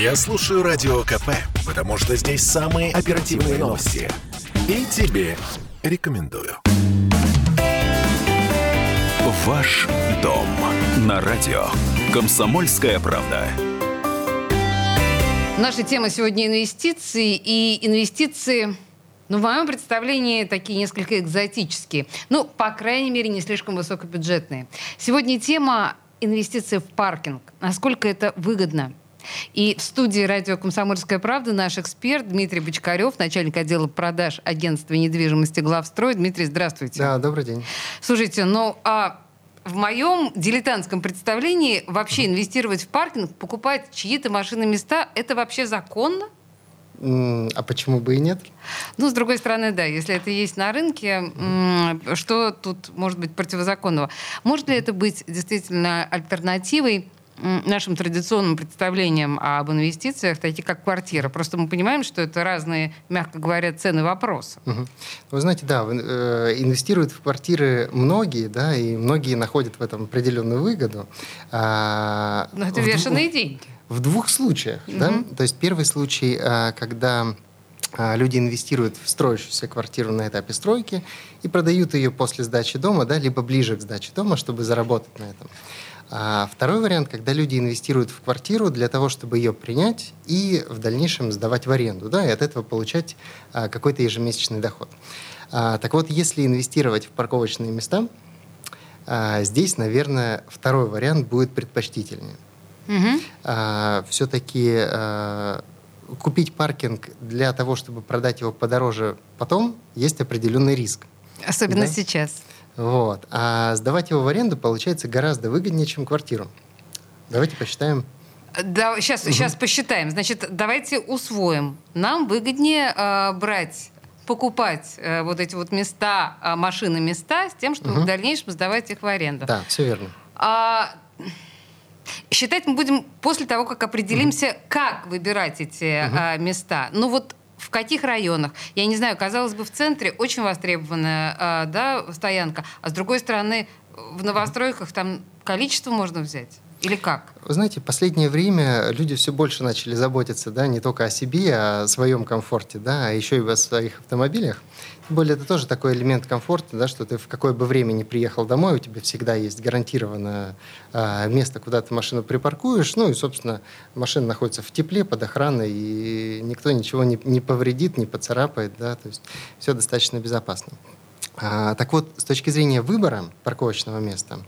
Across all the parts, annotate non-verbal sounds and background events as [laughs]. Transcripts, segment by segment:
Я слушаю Радио КП, потому что здесь самые оперативные новости. И тебе рекомендую. Ваш дом на радио. Комсомольская правда. Наша тема сегодня инвестиции. И инвестиции, ну, в моем представлении, такие несколько экзотические. Ну, по крайней мере, не слишком высокобюджетные. Сегодня тема инвестиции в паркинг. Насколько это выгодно? И в студии радио «Комсомольская правда» наш эксперт Дмитрий Бочкарев, начальник отдела продаж агентства недвижимости «Главстрой». Дмитрий, здравствуйте. Да, добрый день. Слушайте, ну а в моем дилетантском представлении вообще инвестировать в паркинг, покупать чьи-то машины места, это вообще законно? А почему бы и нет? Ну, с другой стороны, да, если это есть на рынке, что тут может быть противозаконного? Может ли это быть действительно альтернативой нашим традиционным представлениям об инвестициях, такие как квартира. Просто мы понимаем, что это разные, мягко говоря, цены вопроса. Угу. Вы знаете, да, э, инвестируют в квартиры многие, да, и многие находят в этом определенную выгоду. А, Но это вешенные двух, деньги. В двух случаях, угу. да. То есть первый случай, а, когда а, люди инвестируют в строящуюся квартиру на этапе стройки и продают ее после сдачи дома, да, либо ближе к сдаче дома, чтобы заработать на этом. А второй вариант, когда люди инвестируют в квартиру для того, чтобы ее принять и в дальнейшем сдавать в аренду, да, и от этого получать а, какой-то ежемесячный доход. А, так вот, если инвестировать в парковочные места, а, здесь, наверное, второй вариант будет предпочтительнее. Угу. А, все-таки а, купить паркинг для того, чтобы продать его подороже потом, есть определенный риск. Особенно да? сейчас. Вот. А сдавать его в аренду получается гораздо выгоднее, чем квартиру. Давайте посчитаем. Да, сейчас, угу. сейчас посчитаем. Значит, давайте усвоим. Нам выгоднее э, брать покупать э, вот эти вот места, э, машины места, с тем, чтобы угу. в дальнейшем сдавать их в аренду. Да, все верно. А, считать мы будем после того, как определимся, угу. как выбирать эти угу. э, места. Ну вот в каких районах? Я не знаю, казалось бы, в центре очень востребованная э, да, стоянка, а с другой стороны, в новостройках там количество можно взять. Или как? Вы знаете, в последнее время люди все больше начали заботиться, да, не только о себе, а о своем комфорте, да, а еще и о своих автомобилях. Тем более это тоже такой элемент комфорта, да, что ты в какое бы время не приехал домой, у тебя всегда есть гарантированное э, место, куда ты машину припаркуешь, ну и, собственно, машина находится в тепле, под охраной, и никто ничего не, не повредит, не поцарапает, да, то есть все достаточно безопасно. А, так вот, с точки зрения выбора парковочного места,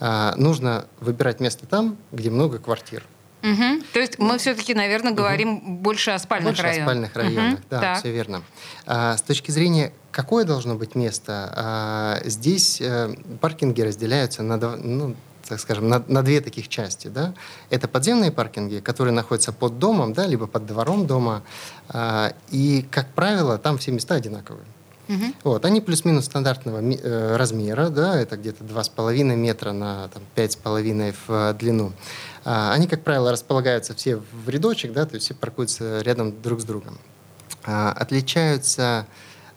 а, нужно выбирать место там, где много квартир. Угу. То есть мы все-таки, наверное, говорим угу. больше о спальных больше районах. о спальных районах, угу. да, так. все верно. А, с точки зрения, какое должно быть место, а, здесь а, паркинги разделяются на, ну, так скажем, на, на две таких части. Да? Это подземные паркинги, которые находятся под домом, да, либо под двором дома. А, и, как правило, там все места одинаковые. Угу. Вот, они плюс-минус стандартного э, размера, да, это где-то 2,5 метра на там, 5,5 в э, длину. А, они, как правило, располагаются все в рядочек, да, то есть все паркуются рядом друг с другом. А, отличаются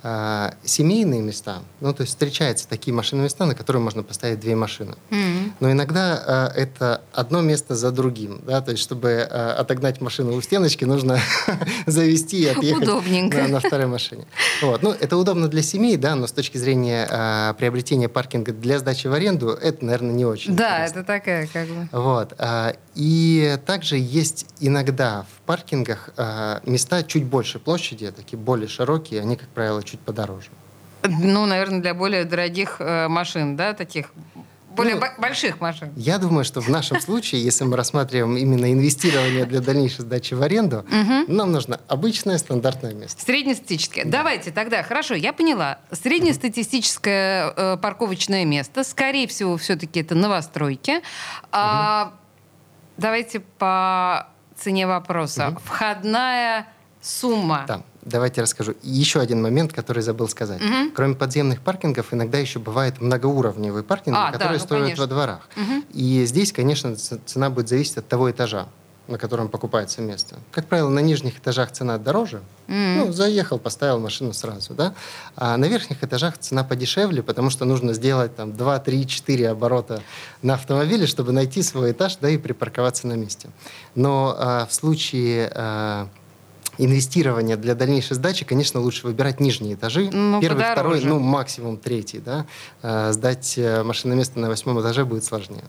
э, семейные места, ну, то есть встречаются такие машинные места, на которые можно поставить две машины. Mm-hmm. Но иногда э, это одно место за другим, да, то есть чтобы э, отогнать машину у стеночки, нужно [laughs] завести и отъехать да, на второй машине. Вот. Ну, это удобно для семей, да, но с точки зрения э, приобретения паркинга для сдачи в аренду, это, наверное, не очень. Да, интересно. это такая как бы. Вот. Э, и также есть иногда в паркингах э, места чуть больше площади, такие более широкие, они, как правило, чуть подороже. Ну, наверное, для более дорогих э, машин, да, таких более ну, больших машин. Я думаю, что в нашем случае, если мы рассматриваем именно инвестирование для дальнейшей сдачи в аренду, нам нужно обычное стандартное место. Среднестатистическое. Да. Давайте тогда, хорошо, я поняла. Среднестатистическое э, парковочное место, скорее всего, все-таки это новостройки. А, давайте по цене вопроса. Входная сумма. Да. Давайте расскажу. Еще один момент, который забыл сказать. Угу. Кроме подземных паркингов, иногда еще бывают многоуровневые паркинги, а, которые да, ну, строят конечно. во дворах. Угу. И здесь, конечно, цена будет зависеть от того этажа. на котором покупается место. Как правило, на нижних этажах цена дороже. Mm-hmm. Ну, заехал, поставил машину сразу, да. А на верхних этажах цена подешевле, потому что нужно сделать там 2, 3, 4 оборота на автомобиле, чтобы найти свой этаж, да, и припарковаться на месте. Но а, в случае а, инвестирования для дальнейшей сдачи, конечно, лучше выбирать нижние этажи. Ну, Первый, подороже. второй, ну, максимум третий, да. А, сдать э, машинное место на восьмом этаже будет сложнее.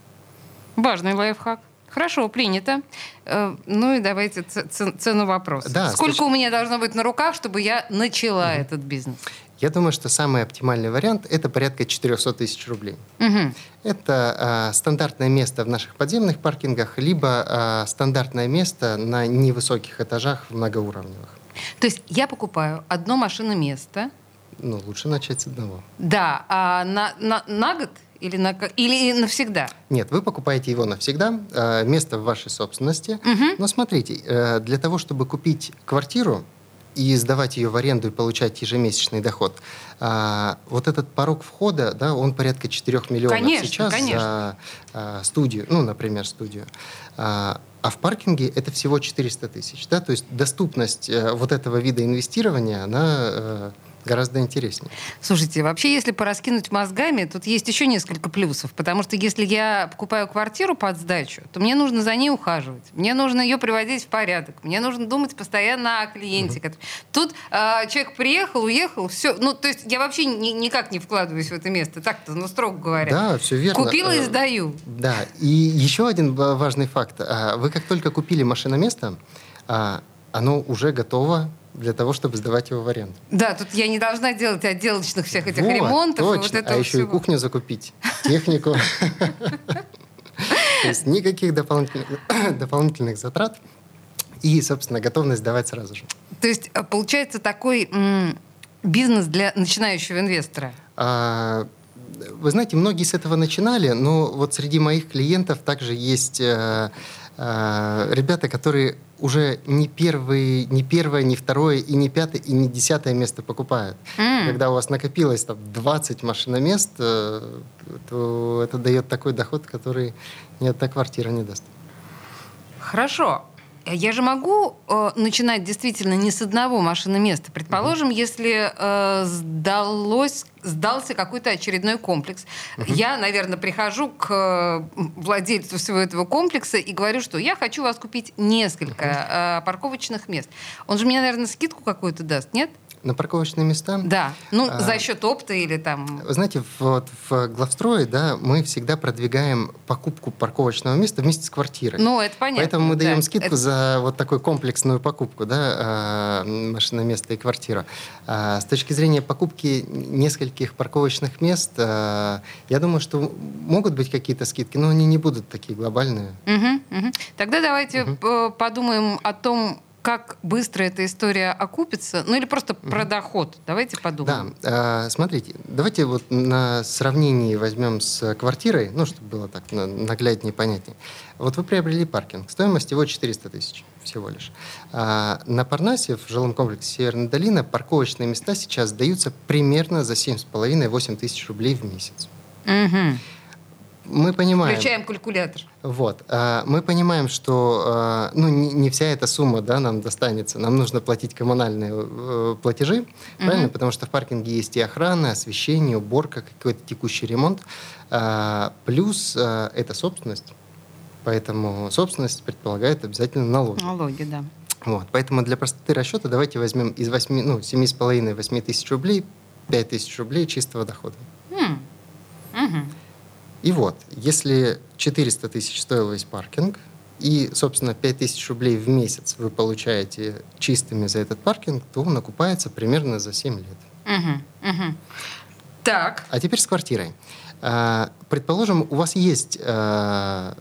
Важный лайфхак. Хорошо, принято. Э, ну и давайте цену вопроса. Да, Сколько слушай... у меня должно быть на руках, чтобы я начала угу. этот бизнес? Я думаю, что самый оптимальный вариант – это порядка 400 тысяч рублей. Угу. Это э, стандартное место в наших подземных паркингах, либо э, стандартное место на невысоких этажах в многоуровневых. То есть я покупаю одно машиноместо. Ну, лучше начать с одного. Да, а на, на, на год – или, на, или навсегда? Нет, вы покупаете его навсегда, э, место в вашей собственности. Угу. Но смотрите, э, для того, чтобы купить квартиру и сдавать ее в аренду и получать ежемесячный доход, э, вот этот порог входа, да, он порядка 4 миллионов конечно, сейчас конечно. за студию, ну, например, студию. А в паркинге это всего 400 тысяч. Да? То есть доступность вот этого вида инвестирования, она гораздо интереснее. Слушайте, вообще, если пораскинуть мозгами, тут есть еще несколько плюсов, потому что если я покупаю квартиру под сдачу, то мне нужно за ней ухаживать, мне нужно ее приводить в порядок, мне нужно думать постоянно о клиенте. Угу. Тут э, человек приехал, уехал, все, ну, то есть я вообще ни, никак не вкладываюсь в это место, так-то, ну, строго говоря. Да, все верно. Купила и э, сдаю. Да, и еще один важный факт. А, вы как только купили машиноместо, а, оно уже готово для того, чтобы сдавать его в аренду. Да, тут я не должна делать отделочных всех этих вот, ремонтов. Точно. вот это а еще всего. и кухню закупить, технику. То есть никаких [coughs] дополнительных затрат и, собственно, готовность сдавать сразу же. То есть э, получается такой бизнес для начинающего инвестора? А, вы знаете, многие с этого начинали, но вот среди моих клиентов также есть э, ребята, которые уже не, первый, не первое, не второе, и не пятое, и не десятое место покупают. Mm. Когда у вас накопилось там, 20 машиномест, э, то это дает такой доход, который ни одна квартира не даст. Хорошо. Я же могу э, начинать действительно не с одного машиноместа. Предположим, uh-huh. если э, сдалось, сдался какой-то очередной комплекс. Uh-huh. Я, наверное, прихожу к э, владельцу всего этого комплекса и говорю, что я хочу вас купить несколько uh-huh. э, парковочных мест. Он же мне, наверное, скидку какую-то даст, нет? На парковочные места? Да. Ну, а, за счет опта или там... Знаете, вот в главстрое, да, мы всегда продвигаем покупку парковочного места вместе с квартирой. Ну, это понятно. Поэтому мы даем да. скидку это... за вот такую комплексную покупку, да, а, машинное место и квартира. А, с точки зрения покупки нескольких парковочных мест, а, я думаю, что могут быть какие-то скидки, но они не будут такие глобальные. Угу, угу. Тогда давайте угу. подумаем о том, как быстро эта история окупится, ну или просто mm-hmm. про доход. Давайте подумаем. Да, э, смотрите, давайте вот на сравнении возьмем с квартирой, ну, чтобы было так нагляднее и понятнее. Вот вы приобрели паркинг, стоимость его 400 тысяч всего лишь. А на Парнасе, в жилом комплексе Северная долина, парковочные места сейчас даются примерно за 7,5-8 тысяч рублей в месяц. Угу мы понимаем. Включаем калькулятор. Вот. А, мы понимаем, что а, ну, не вся эта сумма да, нам достанется. Нам нужно платить коммунальные э, платежи, угу. правильно? Потому что в паркинге есть и охрана, освещение, уборка, какой-то текущий ремонт. А, плюс это собственность. Поэтому собственность предполагает обязательно налоги. Налоги, да. Вот. Поэтому для простоты расчета давайте возьмем из 8, ну, 7,5-8 тысяч рублей 5 тысяч рублей чистого дохода. М. Угу. И вот, если 400 тысяч стоил весь паркинг, и, собственно, 5 тысяч рублей в месяц вы получаете чистыми за этот паркинг, то он окупается примерно за 7 лет. Угу, угу. Так. А теперь с квартирой. А, предположим, у вас есть а,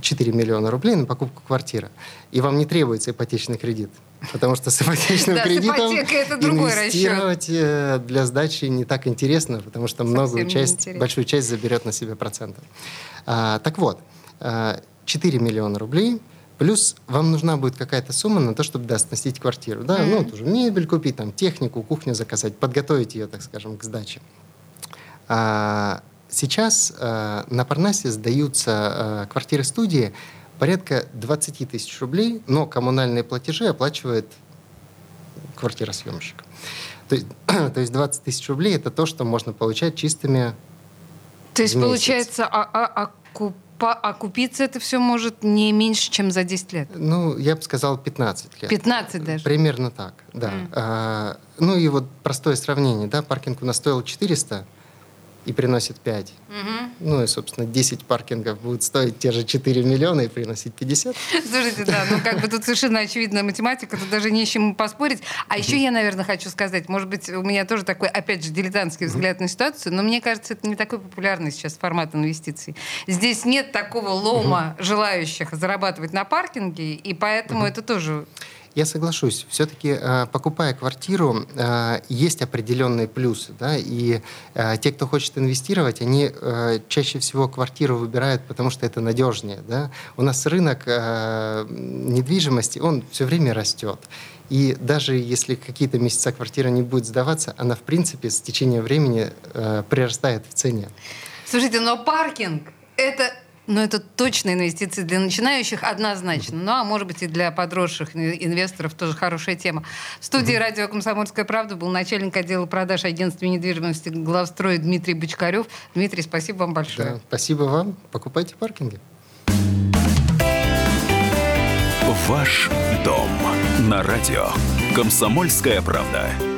4 миллиона рублей на покупку квартиры, и вам не требуется ипотечный кредит. Потому что с [laughs] ипотечным да, кредитом инвестировать расчет. Э, для сдачи не так интересно, потому что многую часть, большую часть заберет на себя проценты. А, так вот, 4 а, миллиона рублей, плюс вам нужна будет какая-то сумма на то, чтобы да, квартиру. Да? Mm-hmm. Ну, тоже мебель купить, там, технику, кухню заказать, подготовить ее, так скажем, к сдаче. А, сейчас а, на Парнасе сдаются а, квартиры-студии порядка 20 тысяч рублей, но коммунальные платежи оплачивает квартиросъемщик. То есть, [clears throat] то есть 20 тысяч рублей это то, что можно получать чистыми. То есть, получается, а, а, а, окупиться это все может не меньше, чем за 10 лет? Ну, я бы сказал 15 лет. 15 даже? Примерно так, да. Mm. А, ну и вот простое сравнение, да, паркинг у нас стоил 400, и приносит 5. Угу. Ну и, собственно, 10 паркингов будут стоить те же 4 миллиона и приносить 50. Слушайте, да, ну как бы тут совершенно очевидная математика, тут даже не с чем поспорить. А еще я, наверное, хочу сказать, может быть, у меня тоже такой, опять же, дилетантский взгляд на ситуацию, но мне кажется, это не такой популярный сейчас формат инвестиций. Здесь нет такого лома желающих зарабатывать на паркинге, и поэтому это тоже я соглашусь. Все-таки, э, покупая квартиру, э, есть определенные плюсы. Да? И э, те, кто хочет инвестировать, они чаще всего квартиру выбирают, потому что это надежнее. Да? У нас рынок недвижимости, он все время растет. И даже если какие-то месяца квартира не будет сдаваться, она, в принципе, с течением времени прирастает в цене. Слушайте, но паркинг — это но это точно инвестиции для начинающих однозначно. Ну, а может быть и для подросших инвесторов тоже хорошая тема. В студии радио «Комсомольская правда» был начальник отдела продаж агентства недвижимости «Главстрой» Дмитрий Бочкарев. Дмитрий, спасибо вам большое. Да, спасибо вам. Покупайте паркинги. Ваш дом на радио «Комсомольская правда».